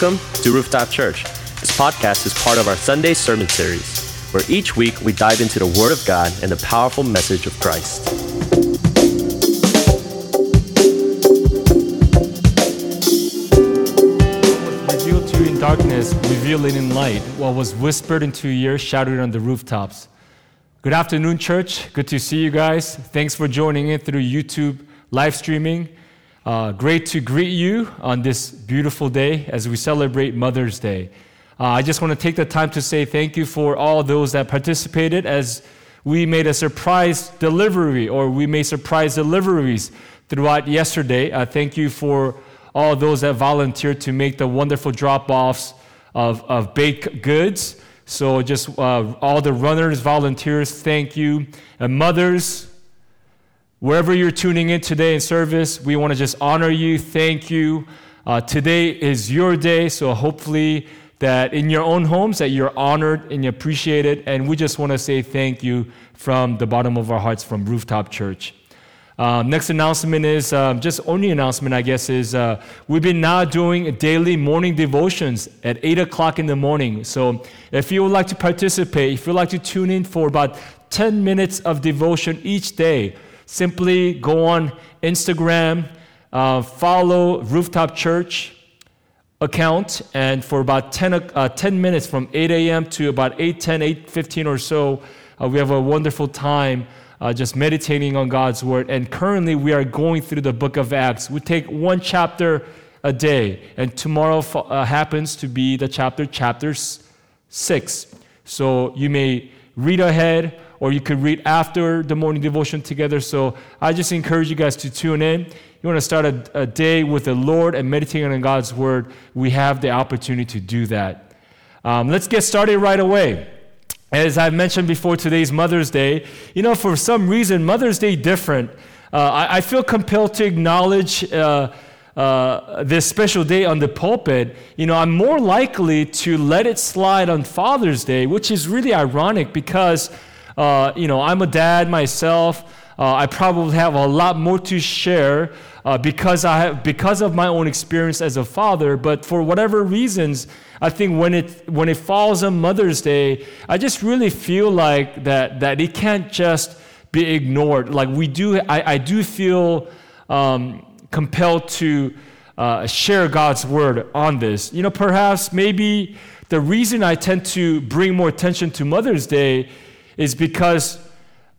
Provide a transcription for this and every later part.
Welcome to Rooftop Church. This podcast is part of our Sunday sermon series, where each week we dive into the Word of God and the powerful message of Christ. revealed to you in darkness, reveal it in light. What was whispered into your ear, shouted on the rooftops. Good afternoon, church. Good to see you guys. Thanks for joining in through YouTube live streaming. Uh, great to greet you on this beautiful day as we celebrate Mother's Day. Uh, I just want to take the time to say thank you for all those that participated as we made a surprise delivery or we made surprise deliveries throughout yesterday. Uh, thank you for all those that volunteered to make the wonderful drop offs of, of baked goods. So, just uh, all the runners, volunteers, thank you. And mothers, Wherever you're tuning in today in service, we want to just honor you, thank you. Uh, today is your day, so hopefully that in your own homes that you're honored and appreciated, and we just want to say thank you from the bottom of our hearts from Rooftop Church. Um, next announcement is um, just only announcement, I guess, is uh, we've been now doing daily morning devotions at 8 o'clock in the morning. So if you would like to participate, if you'd like to tune in for about 10 minutes of devotion each day, simply go on Instagram, uh, follow Rooftop Church account, and for about 10, uh, 10 minutes from 8 a.m. to about 8 10, 8 15 or so, uh, we have a wonderful time uh, just meditating on God's Word. And currently, we are going through the book of Acts. We take one chapter a day, and tomorrow uh, happens to be the chapter, chapter 6. So you may read ahead or you could read after the morning devotion together. So I just encourage you guys to tune in. You want to start a, a day with the Lord and meditating on God's word. We have the opportunity to do that. Um, let's get started right away. As I mentioned before, today's Mother's Day. You know, for some reason, Mother's Day different. Uh, I, I, feel compelled to acknowledge. Uh, uh, this special day on the pulpit, you know, I'm more likely to let it slide on Father's Day, which is really ironic because uh, you know, I'm a dad myself. Uh, I probably have a lot more to share uh, because I have because of my own experience as a father. But for whatever reasons, I think when it when it falls on Mother's Day, I just really feel like that that it can't just be ignored. Like we do, I, I do feel um, compelled to uh, share God's word on this. You know, perhaps maybe the reason I tend to bring more attention to Mother's Day is because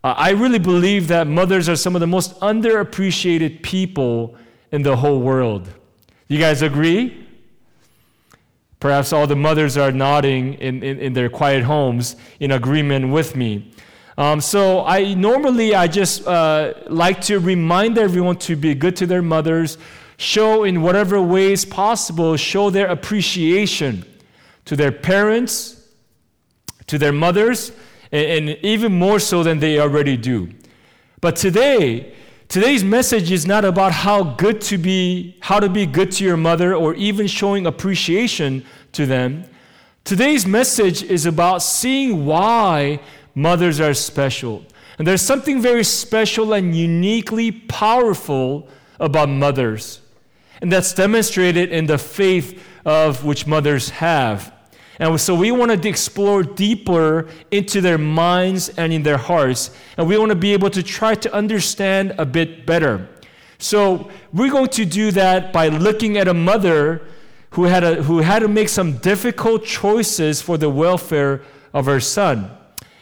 uh, I really believe that mothers are some of the most underappreciated people in the whole world. You guys agree? Perhaps all the mothers are nodding in, in, in their quiet homes in agreement with me. Um, so I normally I just uh, like to remind everyone to be good to their mothers, show in whatever ways possible, show their appreciation to their parents, to their mothers, and, even more so than they already do. But today, today's message is not about how good to be, how to be good to your mother, or even showing appreciation to them. Today's message is about seeing why mothers are special. And there's something very special and uniquely powerful about mothers. And that's demonstrated in the faith of which mothers have. And so we want to explore deeper into their minds and in their hearts. And we want to be able to try to understand a bit better. So we're going to do that by looking at a mother who had, a, who had to make some difficult choices for the welfare of her son.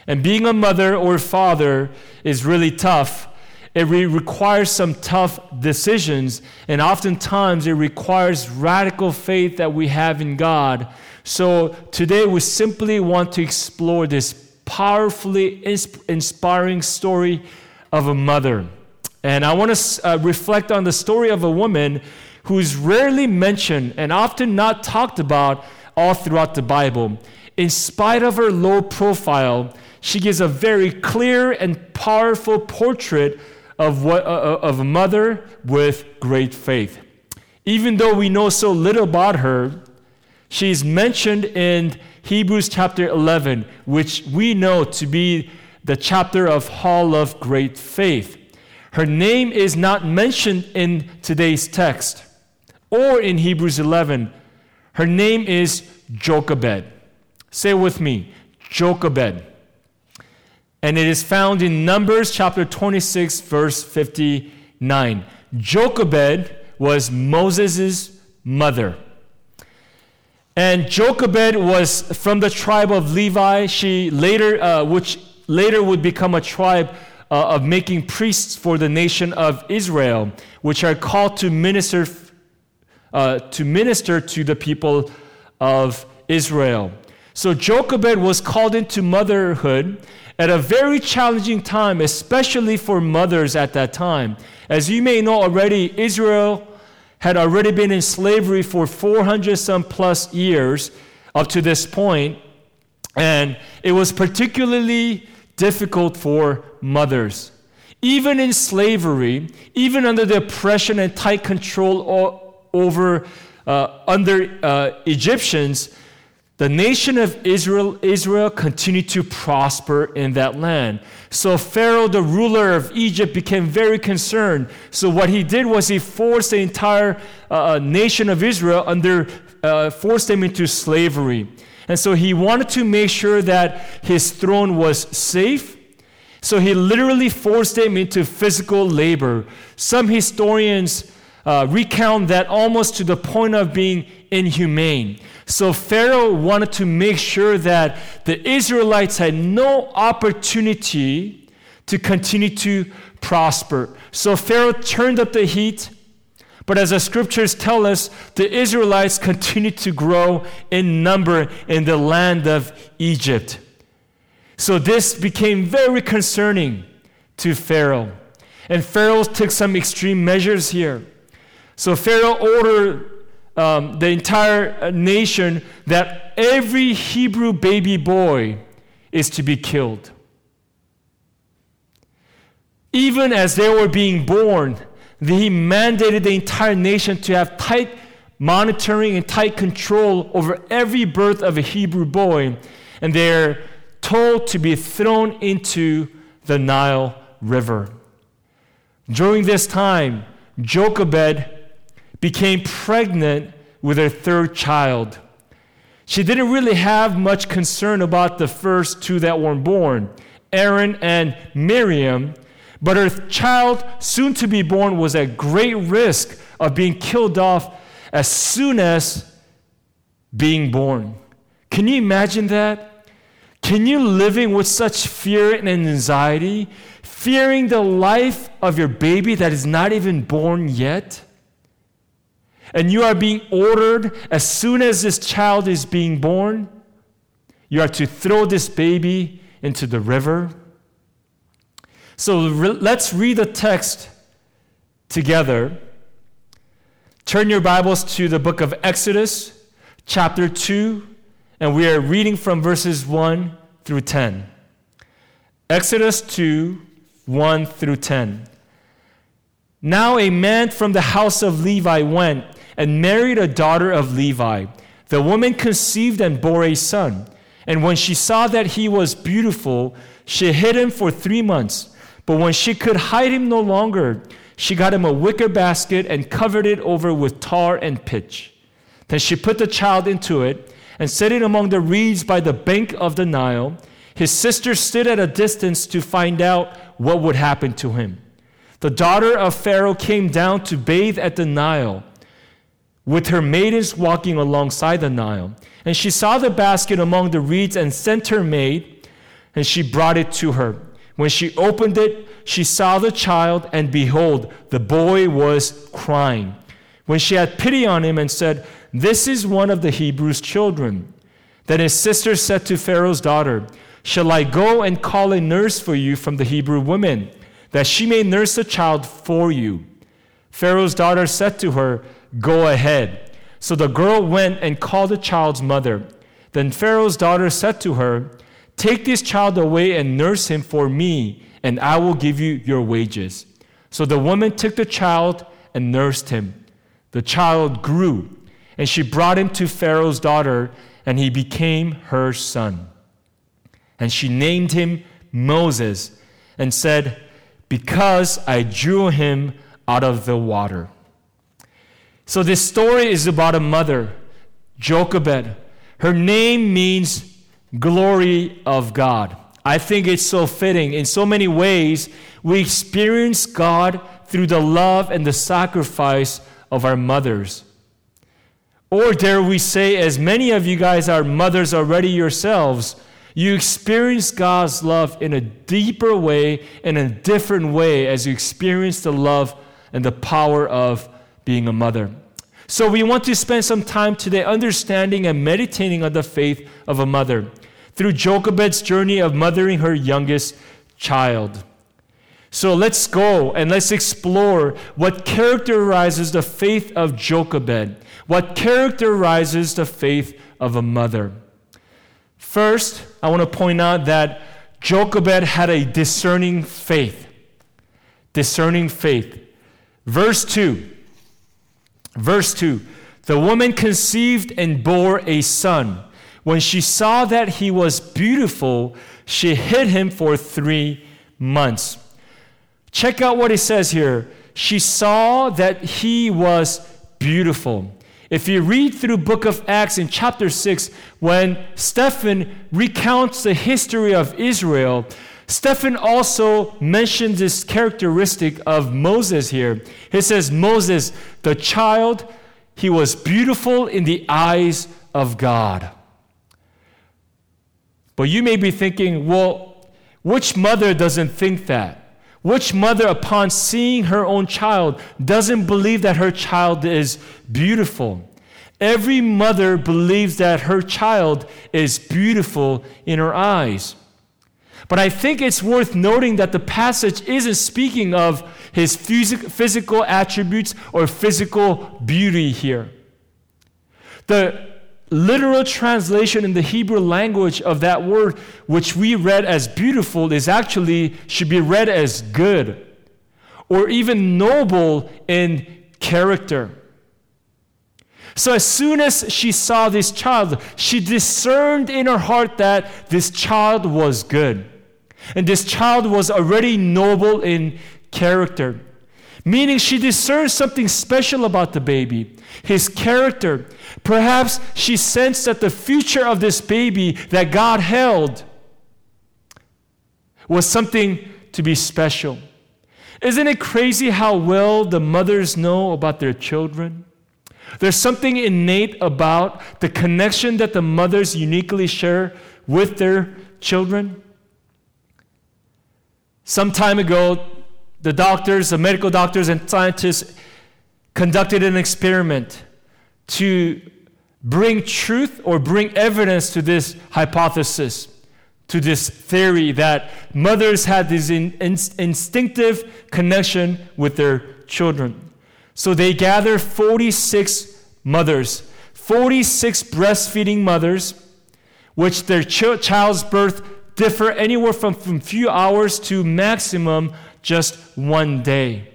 And being a mother or father is really tough. It re- requires some tough decisions, and oftentimes it requires radical faith that we have in God so today we simply want to explore this powerfully inspiring story of a mother. And I want to uh, reflect on the story of a woman who is rarely mentioned and often not talked about all throughout the Bible. In spite of her low profile, she gives a very clear and powerful portrait of, what, uh, uh of a mother with great faith. Even though we know so little about her, She's mentioned in Hebrews chapter 11, which we know to be the chapter of Hall of Great Faith. Her name is not mentioned in today's text or in Hebrews 11. Her name is Jochebed. Say with me, Jochebed. And it is found in Numbers chapter 26, verse 59. Jochebed was Moses' mother. And Jochebed was from the tribe of Levi. She later, uh, which later would become a tribe uh, of making priests for the nation of Israel, which are called to minister, uh, to minister to the people of Israel. So Jochebed was called into motherhood at a very challenging time, especially for mothers at that time. As you may know already, Israel had already been in slavery for 400 some plus years up to this point, and it was particularly difficult for mothers. Even in slavery, even under the oppression and tight control over uh, under uh, Egyptians, the nation of Israel, Israel continued to prosper in that land. So Pharaoh, the ruler of Egypt, became very concerned. So what he did was he forced the entire uh, uh nation of Israel under, uh, forced them into slavery. And so he wanted to make sure that his throne was safe. So he literally forced them into physical labor. Some historians uh, recount that almost to the point of being inhumane. So Pharaoh wanted to make sure that the Israelites had no opportunity to continue to prosper. So Pharaoh turned up the heat. But as the scriptures tell us, the Israelites continued to grow in number in the land of Egypt. So this became very concerning to Pharaoh. And Pharaoh took some extreme measures here. So Pharaoh ordered um, the entire uh, nation that every Hebrew baby boy is to be killed. Even as they were being born, he mandated the entire nation to have tight monitoring and tight control over every birth of a Hebrew boy, and they're told to be thrown into the Nile River. During this time, Jochebed became pregnant with her third child. She didn't really have much concern about the first two that weren't born, Aaron and Miriam, but her child, soon to be born, was at great risk of being killed off as soon as being born. Can you imagine that? Can you living with such fear and anxiety, fearing the life of your baby that is not even born yet? And you are being ordered as soon as this child is being born, you are to throw this baby into the river. So re- let's read the text together. Turn your Bibles to the book of Exodus, chapter 2, and we are reading from verses 1 through 10. Exodus 2, 1 through 10. Now a man from the house of Levi went and married a daughter of Levi. The woman conceived and bore a son. And when she saw that he was beautiful, she hid him for three months. But when she could hide him no longer, she got him a wicker basket and covered it over with tar and pitch. Then she put the child into it and set it among the reeds by the bank of the Nile. His sister stood at a distance to find out what would happen to him. The daughter of Pharaoh came down to bathe at the Nile with her maidens walking alongside the Nile. And she saw the basket among the reeds and sent her maid, and she brought it to her. When she opened it, she saw the child, and behold, the boy was crying. When she had pity on him and said, This is one of the Hebrews' children. Then his sister said to Pharaoh's daughter, Shall I go and call a nurse for you from the Hebrew women, that she may nurse the child for you? Pharaoh's daughter said to her, Go ahead. So the girl went and called the child's mother. Then Pharaoh's daughter said to her, Take this child away and nurse him for me, and I will give you your wages. So the woman took the child and nursed him. The child grew, and she brought him to Pharaoh's daughter, and he became her son. And she named him Moses and said, Because I drew him out of the water. So this story is about a mother. Jochebed. Her name means glory of God. I think it's so fitting. In so many ways, we experience God through the love and the sacrifice of our mothers. Or dare we say, as many of you guys are mothers already yourselves, you experience God's love in a deeper way, in a different way, as you experience the love and the power of being a mother. So, we want to spend some time today understanding and meditating on the faith of a mother through Jochebed's journey of mothering her youngest child. So let's go and let's explore what characterizes the faith of Jochebed, what characterizes the faith of a mother. First, I want to point out that Jochebed had a discerning faith. Discerning faith. Verse 2. Verse 2. The woman conceived and bore a son. When she saw that he was beautiful, she hid him for three months. Check out what it says here. She saw that he was beautiful. If you read through book of Acts in chapter 6 when Stephen recounts the history of Israel, Stephen also mentions this characteristic of Moses here. He says Moses, the child, he was beautiful in the eyes of God. But you may be thinking, well, which mother doesn't think that? Which mother, upon seeing her own child, doesn't believe that her child is beautiful? Every mother believes that her child is beautiful in her eyes. But I think it's worth noting that the passage isn't speaking of his physical attributes or physical beauty here. The literal translation in the Hebrew language of that word, which we read as beautiful, is actually should be read as good or even noble in character. So, as soon as she saw this child, she discerned in her heart that this child was good. And this child was already noble in character. Meaning, she discerned something special about the baby, his character, Perhaps she sensed that the future of this baby that God held was something to be special. Isn't it crazy how well the mothers know about their children? There's something innate about the connection that the mothers uniquely share with their children. Some time ago, the doctors, the medical doctors, and scientists conducted an experiment to bring truth or bring evidence to this hypothesis, to this theory that mothers had this in, in, instinctive connection with their children. So they gathered 46 mothers, 46 breastfeeding mothers, which their ch- child's birth differ anywhere from, from few hours to maximum just one day.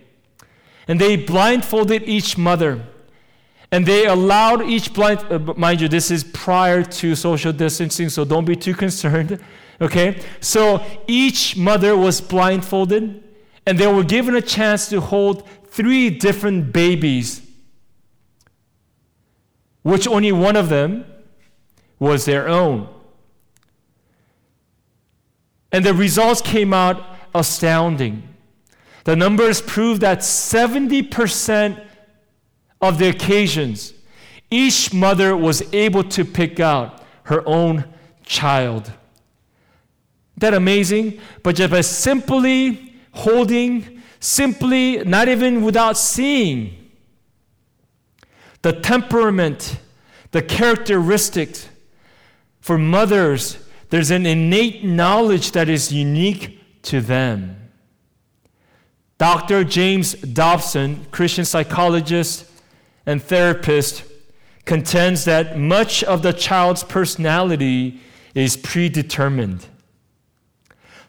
And they blindfolded each mother and they allowed each blind, uh, mind you, this is prior to social distancing, so don't be too concerned. Okay? So each mother was blindfolded, and they were given a chance to hold three different babies, which only one of them was their own. And the results came out astounding. The numbers proved that 70% of the occasions, each mother was able to pick out her own child. That amazing? But just by simply holding, simply, not even without seeing, the temperament, the characteristics for mothers, there's an innate knowledge that is unique to them. Dr. James Dobson, Christian psychologist, and therapist contends that much of the child's personality is predetermined.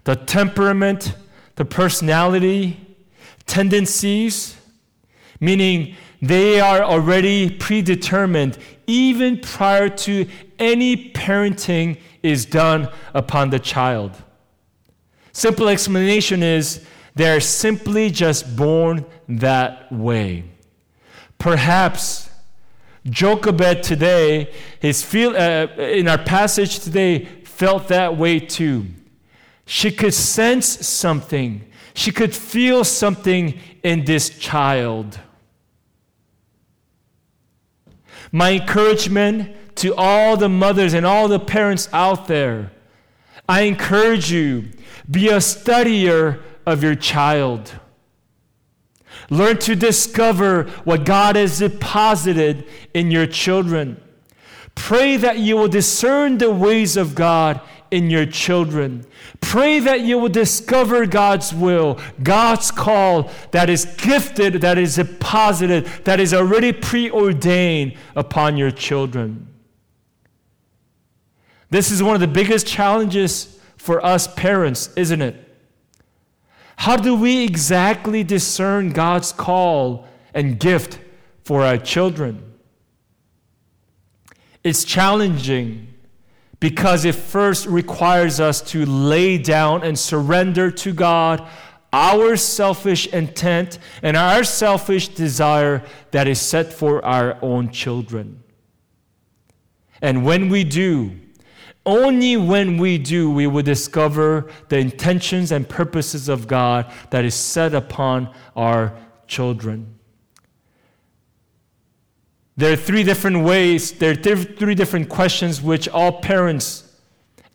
The temperament, the personality, tendencies, meaning they are already predetermined even prior to any parenting is done upon the child. Simple explanation is they're simply just born that way. Perhaps Jochebed today, his feel, uh, in our passage today, felt that way too. She could sense something. She could feel something in this child. My encouragement to all the mothers and all the parents out there I encourage you be a studier of your child. Learn to discover what God has deposited in your children. Pray that you will discern the ways of God in your children. Pray that you will discover God's will, God's call that is gifted, that is deposited, that is already preordained upon your children. This is one of the biggest challenges for us parents, isn't it? How do we exactly discern God's call and gift for our children? It's challenging because it first requires us to lay down and surrender to God our selfish intent and our selfish desire that is set for our own children. And when we do, only when we do, we will discover the intentions and purposes of God that is set upon our children. There are three different ways, there are three different questions which all parents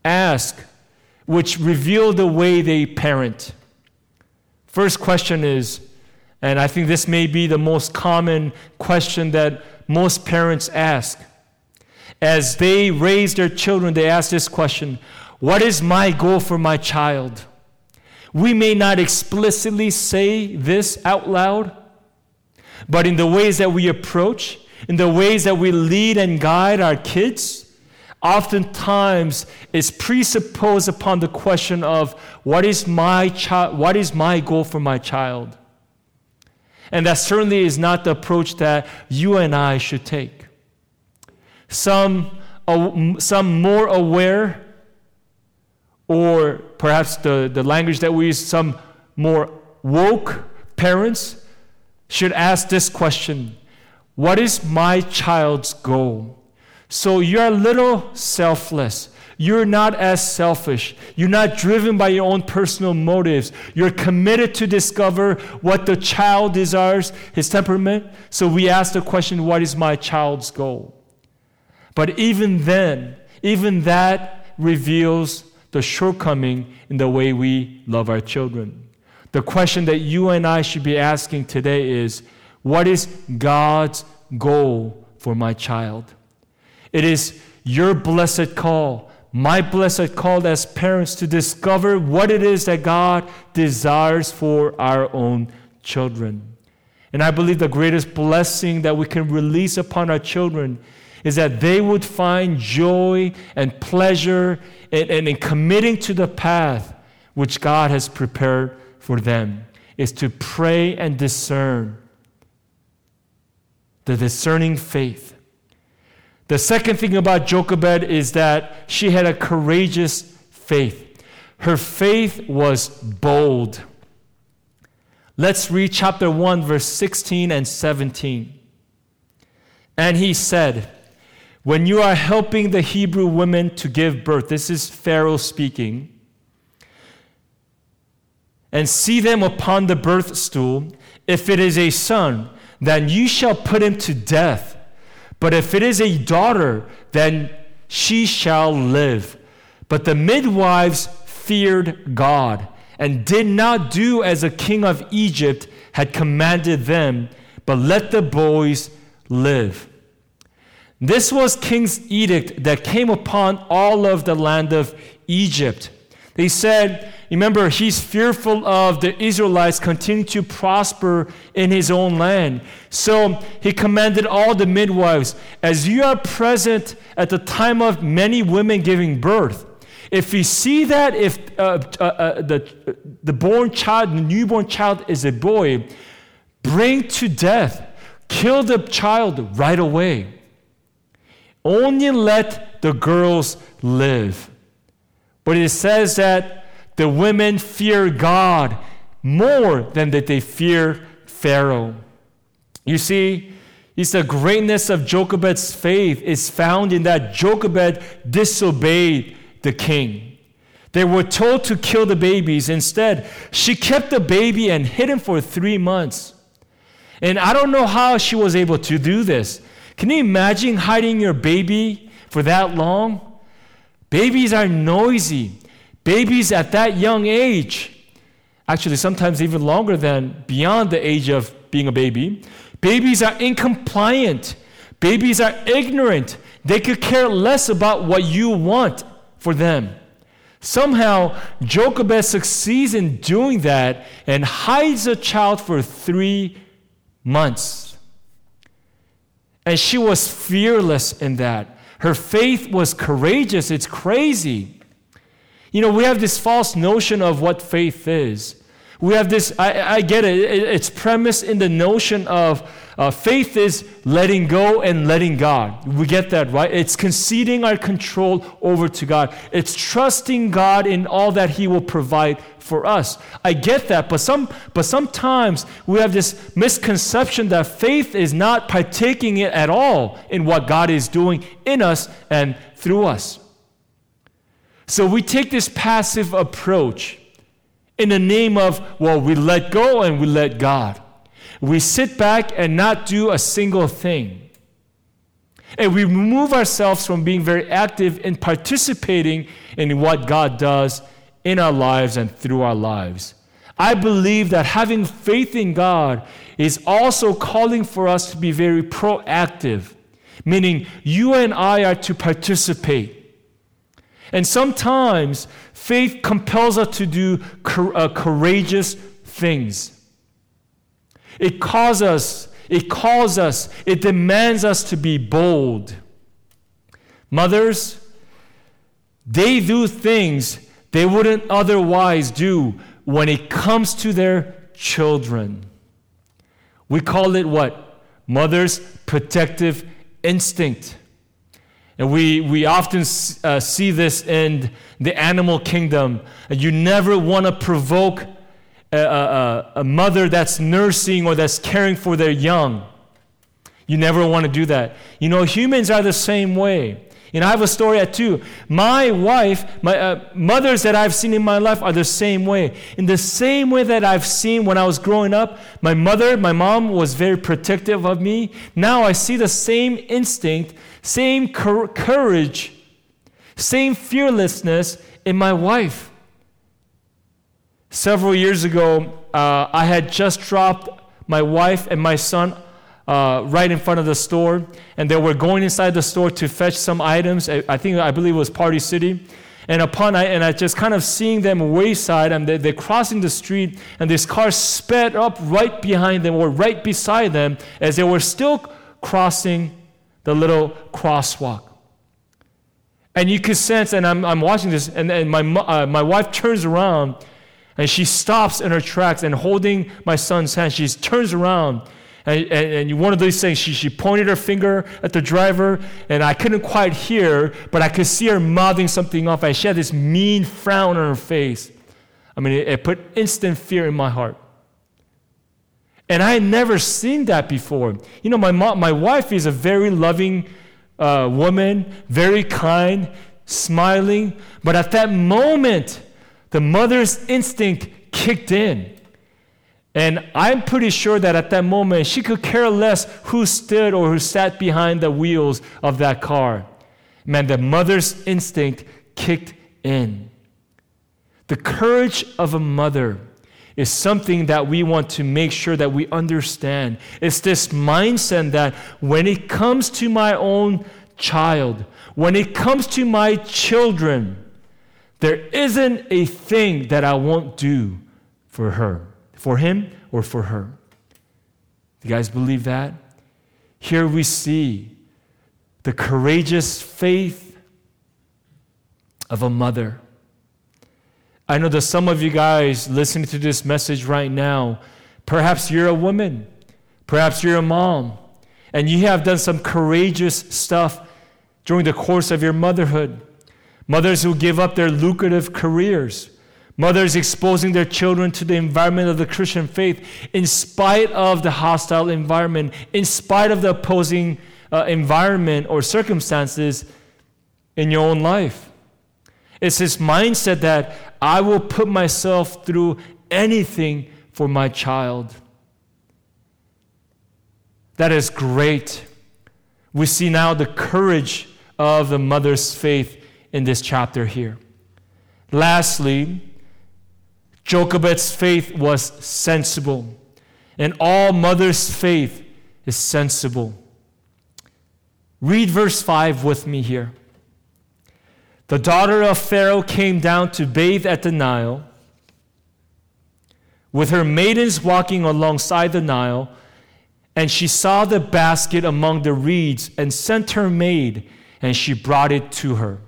ask, which reveal the way they parent. First question is, and I think this may be the most common question that most parents ask as they raise their children, they ask this question What is my goal for my child? We may not explicitly say this out loud, but in the ways that we approach, in the ways that we lead and guide our kids, oftentimes it's presupposed upon the question of what is my child what is my goal for my child? And that certainly is not the approach that you and i should take. Some, some more aware, or perhaps the, the language that we use, some more woke parents should ask this question What is my child's goal? So you're a little selfless. You're not as selfish. You're not driven by your own personal motives. You're committed to discover what the child desires, his temperament. So we ask the question, What is my child's goal? But even then, even that reveals the shortcoming in the way we love our children. The question that you and I should be asking today is what is God's goal for my child? It is your blessed call, my blessed call as parents to discover what it is that God desires for our own children. And I believe the greatest blessing that we can release upon our children is that they would find joy and pleasure in, in, in committing to the path which God has prepared for them, is to pray and discern the discerning faith. The second thing about Jochebed is that she had a courageous faith. Her faith was bold. Let's read chapter 1, verse 16 and 17. And he said, when you are helping the Hebrew women to give birth, this is Pharaoh speaking, and see them upon the birth stool, if it is a son, then you shall put him to death. But if it is a daughter, then she shall live. But the midwives feared God and did not do as the king of Egypt had commanded them, but let the boys live. This was king's edict that came upon all of the land of Egypt. They said, remember, he's fearful of the Israelites continuing to prosper in his own land. So he commanded all the midwives, as you are present at the time of many women giving birth, if you see that if uh, uh, uh, the, the born child, the newborn child is a boy, bring to death, kill the child right away. Only let the girls live. But it says that the women fear God more than that they fear Pharaoh. You see, it's said, greatness of Jochebed's faith is found in that Jochebed disobeyed the king. They were told to kill the babies. Instead, she kept the baby and hid him for three months. And I don't know how she was able to do this. Can you imagine hiding your baby for that long? Babies are noisy. Babies at that young age, actually, sometimes even longer than beyond the age of being a baby, babies are incompliant. Babies are ignorant. They could care less about what you want for them. Somehow, Jochebed succeeds in doing that and hides a child for three months. And she was fearless in that. Her faith was courageous. It's crazy. You know, we have this false notion of what faith is. We have this, I, I get it, it's premised in the notion of uh, faith is letting go and letting God. We get that, right? It's conceding our control over to God. It's trusting God in all that He will provide for us. I get that, but some but sometimes we have this misconception that faith is not partaking it at all in what God is doing in us and through us. So we take this passive approach in the name of, well, we let go and we let God. We sit back and not do a single thing. And we remove ourselves from being very active in participating in what God does in our lives and through our lives. I believe that having faith in God is also calling for us to be very proactive, meaning you and I are to participate. And sometimes faith compels us to do uh, courageous things. It calls us, it calls us, it demands us to be bold. Mothers, they do things they wouldn't otherwise do when it comes to their children. We call it what? Mother's protective instinct. And we, we often uh, see this in the animal kingdom. You never want to provoke a, a, a mother that's nursing or that's caring for their young. You never want to do that. You know, humans are the same way. And I have a story at two. My wife, my uh, mothers that I've seen in my life are the same way. In the same way that I've seen when I was growing up, my mother, my mom was very protective of me. Now I see the same instinct, same courage, same fearlessness in my wife. Several years ago, uh, I had just dropped my wife and my son uh, right in front of the store, and they were going inside the store to fetch some items. I, I think I believe it was Party City. And upon I and I just kind of seeing them wayside, and they, they're crossing the street, and this car sped up right behind them or right beside them as they were still crossing the little crosswalk. And you could sense, and I'm, I'm watching this, and, and my, uh, my wife turns around and she stops in her tracks and holding my son's hand, she turns around and, and, and one of these things, she, she pointed her finger at the driver, and I couldn't quite hear, but I could see her mouthing something off, and she had this mean frown on her face. I mean, it, it put instant fear in my heart. And I had never seen that before. You know, my, mom, my wife is a very loving uh, woman, very kind, smiling, but at that moment, the mother's instinct kicked in. And I'm pretty sure that at that moment, she could care less who stood or who sat behind the wheels of that car. Man, the mother's instinct kicked in. The courage of a mother is something that we want to make sure that we understand. It's this mindset that when it comes to my own child, when it comes to my children, there isn't a thing that I won't do for her, for him or for her. You guys believe that? Here we see the courageous faith of a mother. I know that some of you guys listening to this message right now, perhaps you're a woman, perhaps you're a mom, and you have done some courageous stuff during the course of your motherhood. Mothers who give up their lucrative careers, Mothers exposing their children to the environment of the Christian faith in spite of the hostile environment, in spite of the opposing uh, environment or circumstances in your own life. It's this mindset that I will put myself through anything for my child. That is great. We see now the courage of the mother's faith in this chapter here. Lastly, Jochebed's faith was sensible, and all mother's faith is sensible. Read verse 5 with me here. The daughter of Pharaoh came down to bathe at the Nile, with her maidens walking alongside the Nile, and she saw the basket among the reeds and sent her maid, and she brought it to her.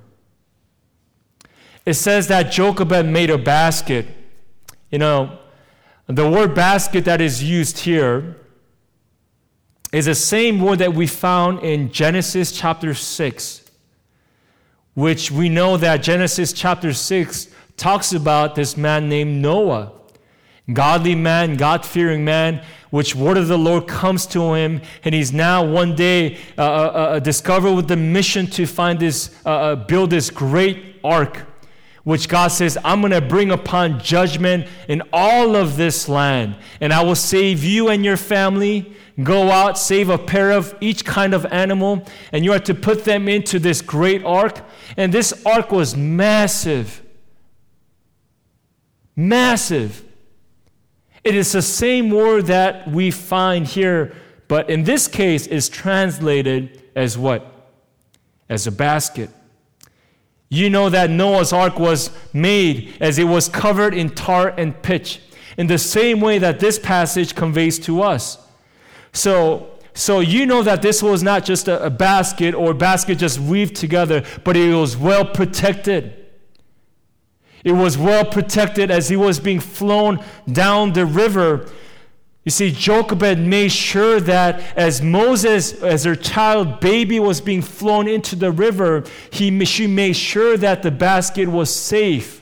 It says that Jochebed made a basket you know, the word basket that is used here is the same word that we found in Genesis chapter 6, which we know that Genesis chapter 6 talks about this man named Noah. Godly man, God fearing man, which word of the Lord comes to him, and he's now one day uh, uh, uh discovered with the mission to find this, uh, uh build this great ark which God says, I'm going to bring upon judgment in all of this land, and I will save you and your family. Go out, save a pair of each kind of animal, and you are to put them into this great ark. And this ark was massive. Massive. It is the same word that we find here, but in this case is translated as what? As a basket. You know that Noah's ark was made as it was covered in tar and pitch, in the same way that this passage conveys to us. So, so you know that this was not just a, a basket or a basket just weaved together, but it was well protected. It was well protected as he was being flown down the river you see, Jochebed made sure that as Moses, as her child baby was being flown into the river, he, she made sure that the basket was safe.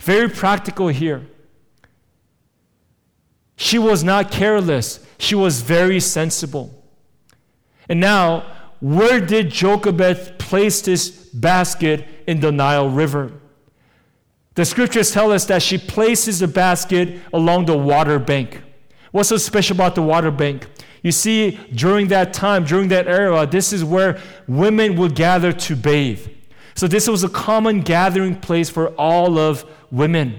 Very practical here. She was not careless, she was very sensible. And now, where did Jochebed place this basket in the Nile River? The scriptures tell us that she places the basket along the water bank. What's so special about the water bank? You see, during that time, during that era, this is where women would gather to bathe. So, this was a common gathering place for all of women.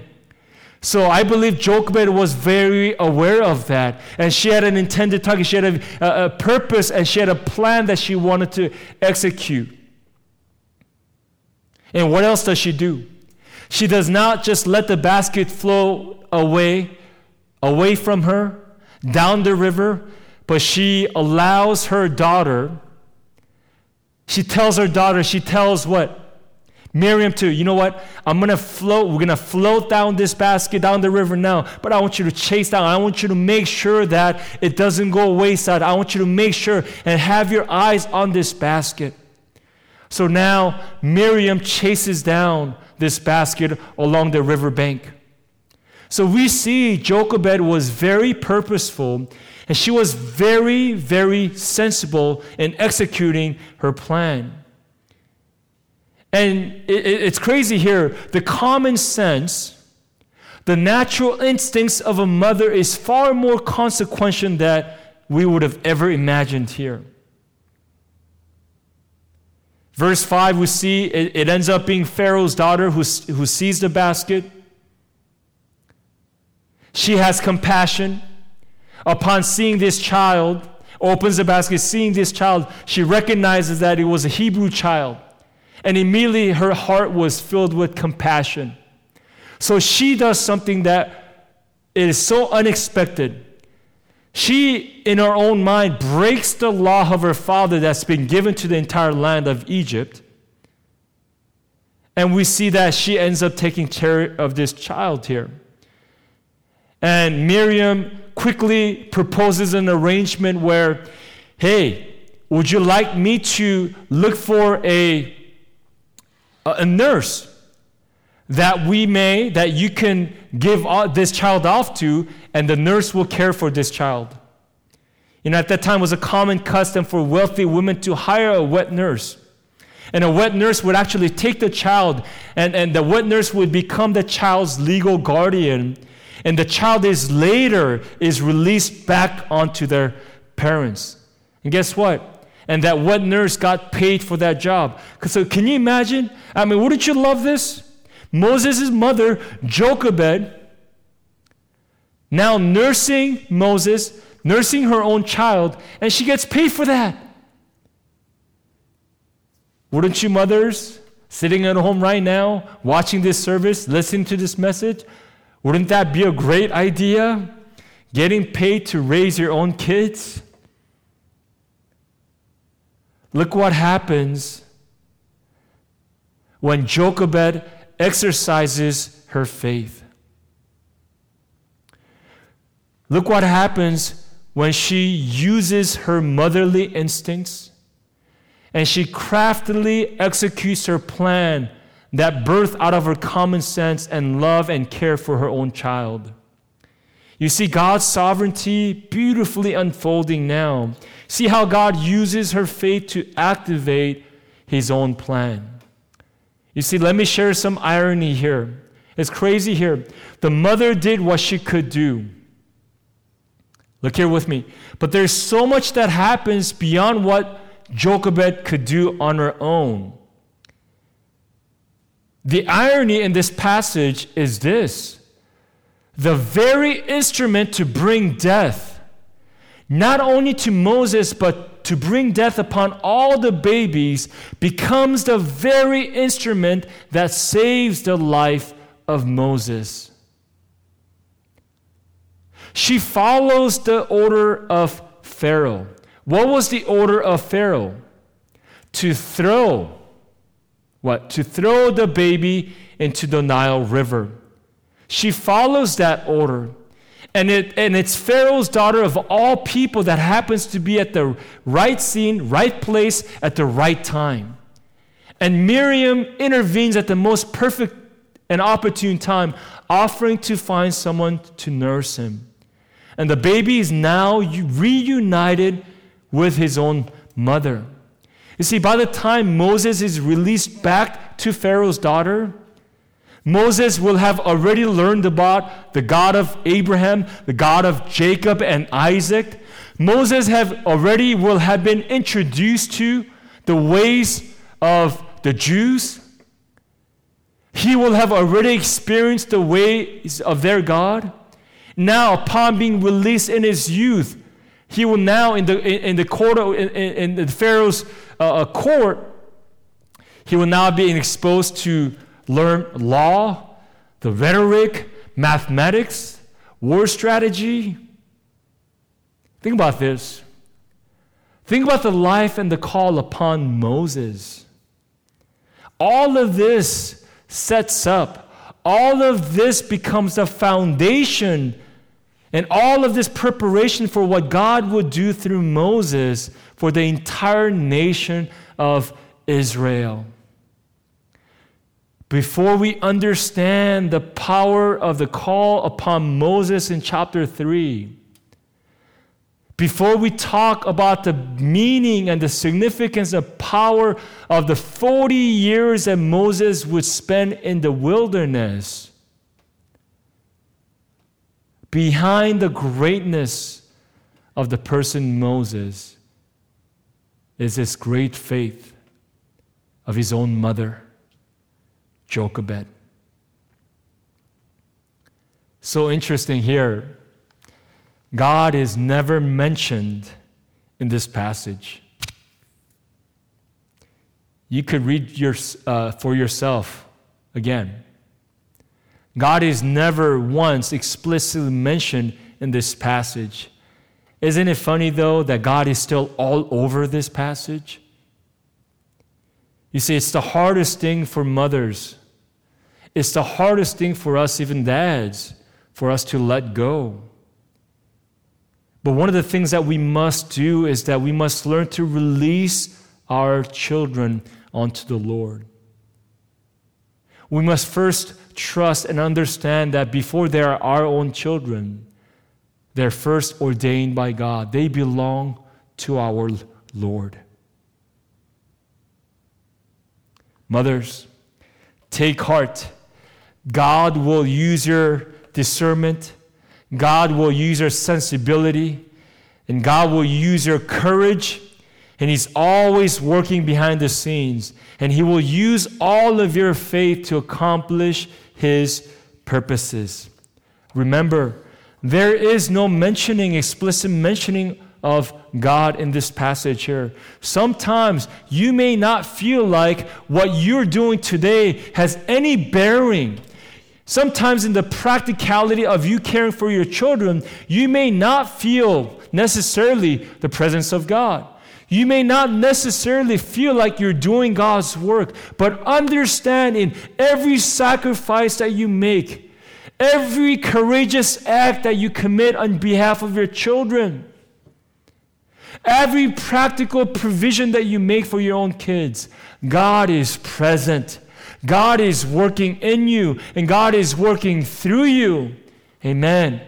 So, I believe Jochebed was very aware of that. And she had an intended target, she had a, a, a purpose, and she had a plan that she wanted to execute. And what else does she do? She does not just let the basket flow away, away from her, down the river, but she allows her daughter, she tells her daughter, she tells what? Miriam too, you know what? I'm gonna float, we're gonna float down this basket down the river now, but I want you to chase down. I want you to make sure that it doesn't go wayside. I want you to make sure and have your eyes on this basket. So now Miriam chases down this basket along the riverbank. So we see Jochebed was very purposeful and she was very, very sensible in executing her plan. And it, it, it's crazy here. The common sense, the natural instincts of a mother is far more consequential than we would have ever imagined here. Verse 5, we see it, it ends up being Pharaoh's daughter who, who sees the basket. She has compassion. Upon seeing this child, opens the basket, seeing this child, she recognizes that it was a Hebrew child. And immediately her heart was filled with compassion. So she does something that is so unexpected. She, in her own mind, breaks the law of her father that's been given to the entire land of Egypt. And we see that she ends up taking care of this child here. And Miriam quickly proposes an arrangement where, hey, would you like me to look for a, a nurse that we may, that you can give this child off to, and the nurse will care for this child. You know, at that time was a common custom for wealthy women to hire a wet nurse. And a wet nurse would actually take the child, and, and the wet nurse would become the child's legal guardian. And the child is later is released back onto their parents. And guess what? And that wet nurse got paid for that job. So can you imagine? I mean, wouldn't you love this? Moses' mother, Jochebed, now nursing Moses, nursing her own child, and she gets paid for that. Wouldn't you, mothers, sitting at home right now, watching this service, listening to this message, wouldn't that be a great idea? Getting paid to raise your own kids? Look what happens when Jochebed exercises her faith. Look what happens when she uses her motherly instincts and she craftily executes her plan that birth out of her common sense and love and care for her own child. You see God's sovereignty beautifully unfolding now. See how God uses her faith to activate his own plan. You see, let me share some irony here. It's crazy here. The mother did what she could do. Look here with me. But there's so much that happens beyond what Jochebed could do on her own. The irony in this passage is this the very instrument to bring death, not only to Moses, but to bring death upon all the babies, becomes the very instrument that saves the life of Moses. She follows the order of Pharaoh. What was the order of Pharaoh? To throw what? To throw the baby into the Nile River. She follows that order. And, it, and it's Pharaoh's daughter of all people that happens to be at the right scene, right place, at the right time. And Miriam intervenes at the most perfect and opportune time, offering to find someone to nurse him. And the baby is now reunited with his own mother. You see, by the time Moses is released back to Pharaoh's daughter, Moses will have already learned about the God of Abraham, the God of Jacob and Isaac. Moses have already will have been introduced to the ways of the Jews. He will have already experienced the ways of their God. Now, upon being released in his youth, he will now, in the, in the court, in, in the Pharaoh's uh, uh, court, he will now be exposed to learn law, the rhetoric, mathematics, war strategy. Think about this. Think about the life and the call upon Moses. All of this sets up, all of this becomes the foundation and all of this preparation for what God would do through Moses for the entire nation of Israel. Before we understand the power of the call upon Moses in chapter 3, before we talk about the meaning and the significance and power of the 40 years that Moses would spend in the wilderness, behind the greatness of the person Moses is this great faith of his own mother, Jochebed. So interesting here. God is never mentioned in this passage. You could read your, uh, for yourself again. God is never once explicitly mentioned in this passage. Isn't it funny, though, that God is still all over this passage? You see, it's the hardest thing for mothers. It's the hardest thing for us, even dads, for us to let go. But one of the things that we must do is that we must learn to release our children onto the Lord. We must first trust and understand that before they are our own children, they're first ordained by God. They belong to our Lord. Mothers, take heart. God will use your discernment, God will use your sensibility, and God will use your courage. And He's always working behind the scenes. And He will use all of your faith to accomplish His purposes. Remember, there is no mentioning, explicit mentioning of God in this passage here. Sometimes you may not feel like what you're doing today has any bearing. Sometimes, in the practicality of you caring for your children, you may not feel necessarily the presence of God. You may not necessarily feel like you're doing God's work, but understand in every sacrifice that you make, every courageous act that you commit on behalf of your children, every practical provision that you make for your own kids, God is present. God is working in you, and God is working through you. Amen.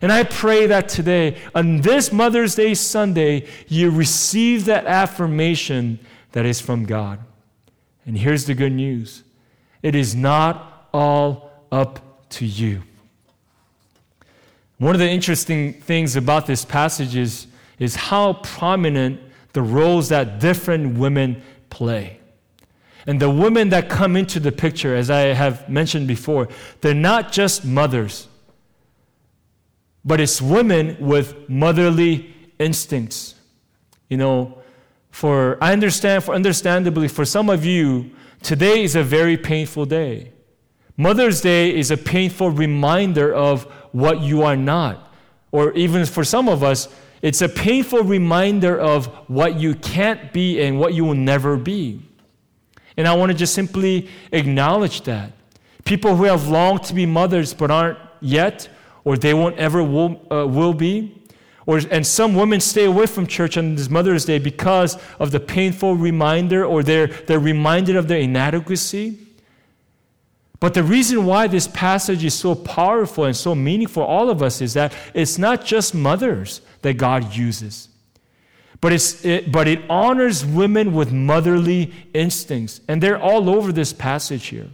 And I pray that today, on this Mother's Day Sunday, you receive that affirmation that is from God. And here's the good news it is not all up to you. One of the interesting things about this passage is, is how prominent the roles that different women play. And the women that come into the picture, as I have mentioned before, they're not just mothers but it's women with motherly instincts. You know, for I understand, for understandably, for some of you, today is a very painful day. Mother's Day is a painful reminder of what you are not. Or even for some of us, it's a painful reminder of what you can't be and what you will never be. And I want to just simply acknowledge that. People who have longed to be mothers but aren't yet, or they won't ever will, uh, will be. Or, and some women stay away from church on this Mother's Day because of the painful reminder or they're, they're reminded of their inadequacy. But the reason why this passage is so powerful and so meaningful for all of us is that it's not just mothers that God uses, but, it's, it, but it honors women with motherly instincts. And they're all over this passage here.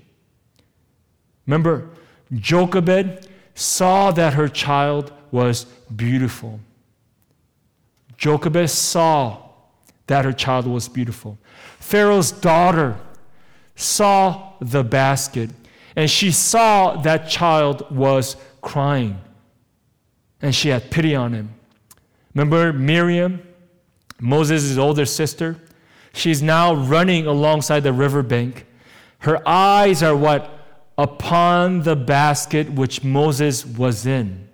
Remember, Jochebed, saw that her child was beautiful. Jochebed saw that her child was beautiful. Pharaoh's daughter saw the basket, and she saw that child was crying, and she had pity on him. Remember Miriam, Moses' older sister? She's now running alongside the riverbank. Her eyes are what upon the basket which Moses was in.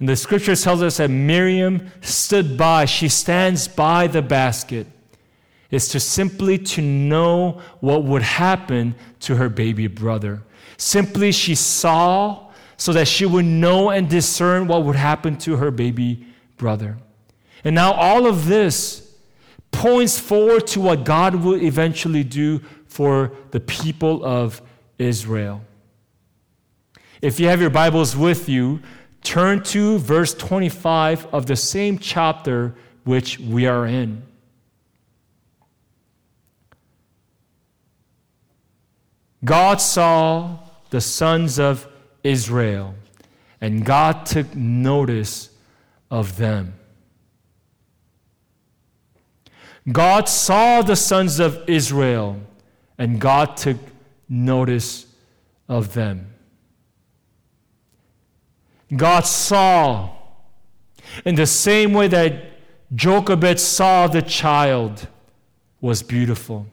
And the scripture tells us that Miriam stood by, she stands by the basket, is to simply to know what would happen to her baby brother. Simply she saw so that she would know and discern what would happen to her baby brother. And now all of this points forward to what God will eventually do for the people of Israel. If you have your Bibles with you, turn to verse 25 of the same chapter which we are in. God saw the sons of Israel, and God took notice of them. God saw the sons of Israel, and God took notice of them. God saw in the same way that Jochebed saw the child was beautiful.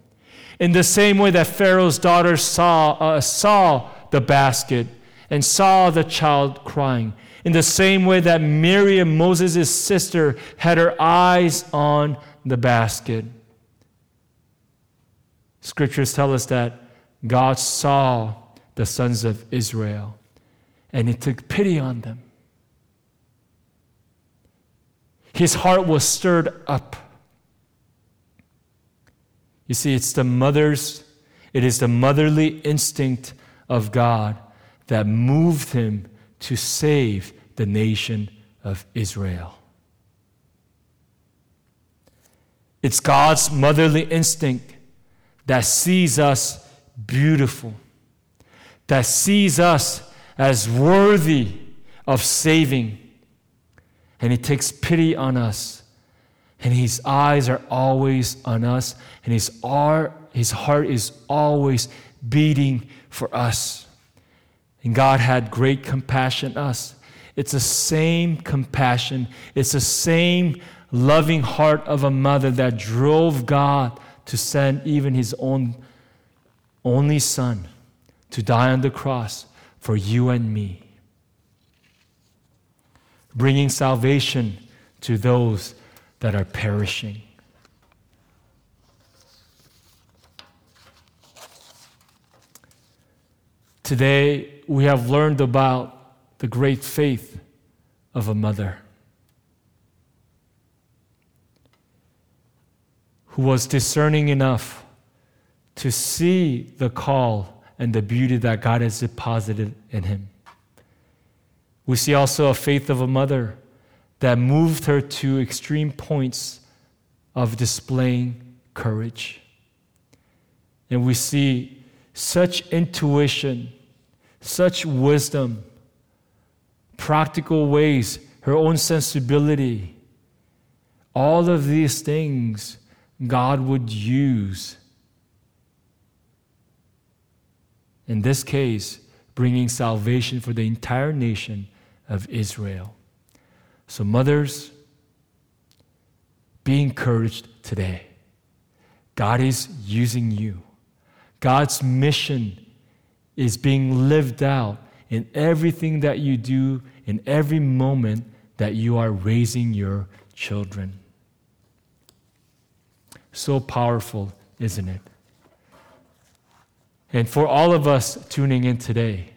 In the same way that Pharaoh's daughter saw, uh, saw the basket and saw the child crying. In the same way that Miriam, Moses' sister, had her eyes on the basket. Scriptures tell us that God saw the sons of Israel and he took pity on them. His heart was stirred up. You see, it's the mother's, it is the motherly instinct of God that moved him to save the nation of Israel. It's God's motherly instinct that sees us beautiful, that sees us as worthy of saving. And He takes pity on us. And His eyes are always on us. And His, his heart is always beating for us. And God had great compassion on us. It's the same compassion, it's the same loving heart of a mother that drove God to send even his own only son to die on the cross for you and me, bringing salvation to those that are perishing. Today, we have learned about the great faith of a mother who was discerning enough to see the call and the beauty that God has deposited in him. We see also a faith of a mother that moved her to extreme points of displaying courage. And we see such intuition, such wisdom, practical ways, her own sensibility. All of these things God would use in this case, bringing salvation for the entire nation of Israel. So, mothers, be encouraged today. God is using you. God's mission is being lived out in everything that you do, in every moment that you are raising your children. So powerful, isn't it? And for all of us tuning in today,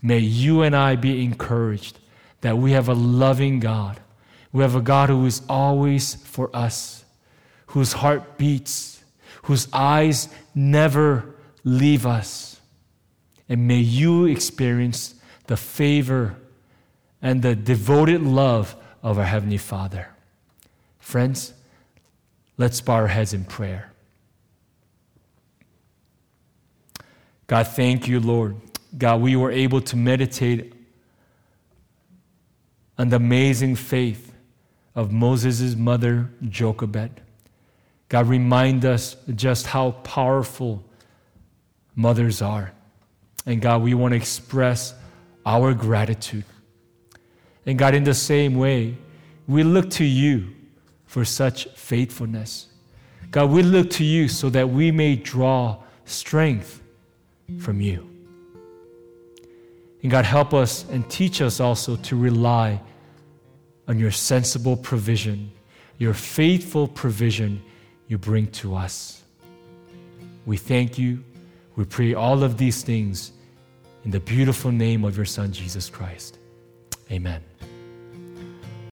may you and I be encouraged that we have a loving God. We have a God who is always for us, whose heart beats, whose eyes never leave us. And may you experience the favor and the devoted love of our Heavenly Father. Friends, let's bow our heads in prayer. God, thank you, Lord. God, we were able to meditate on the amazing faith of Moses' mother, Jochebed. God, remind us just how powerful mothers are. And God, we want to express our gratitude. And God, in the same way, we look to you for such faithfulness. God, we look to you so that we may draw strength from you. And God, help us and teach us also to rely on your sensible provision, your faithful provision you bring to us. We thank you. We pray all of these things in the beautiful name of your Son, Jesus Christ. Amen.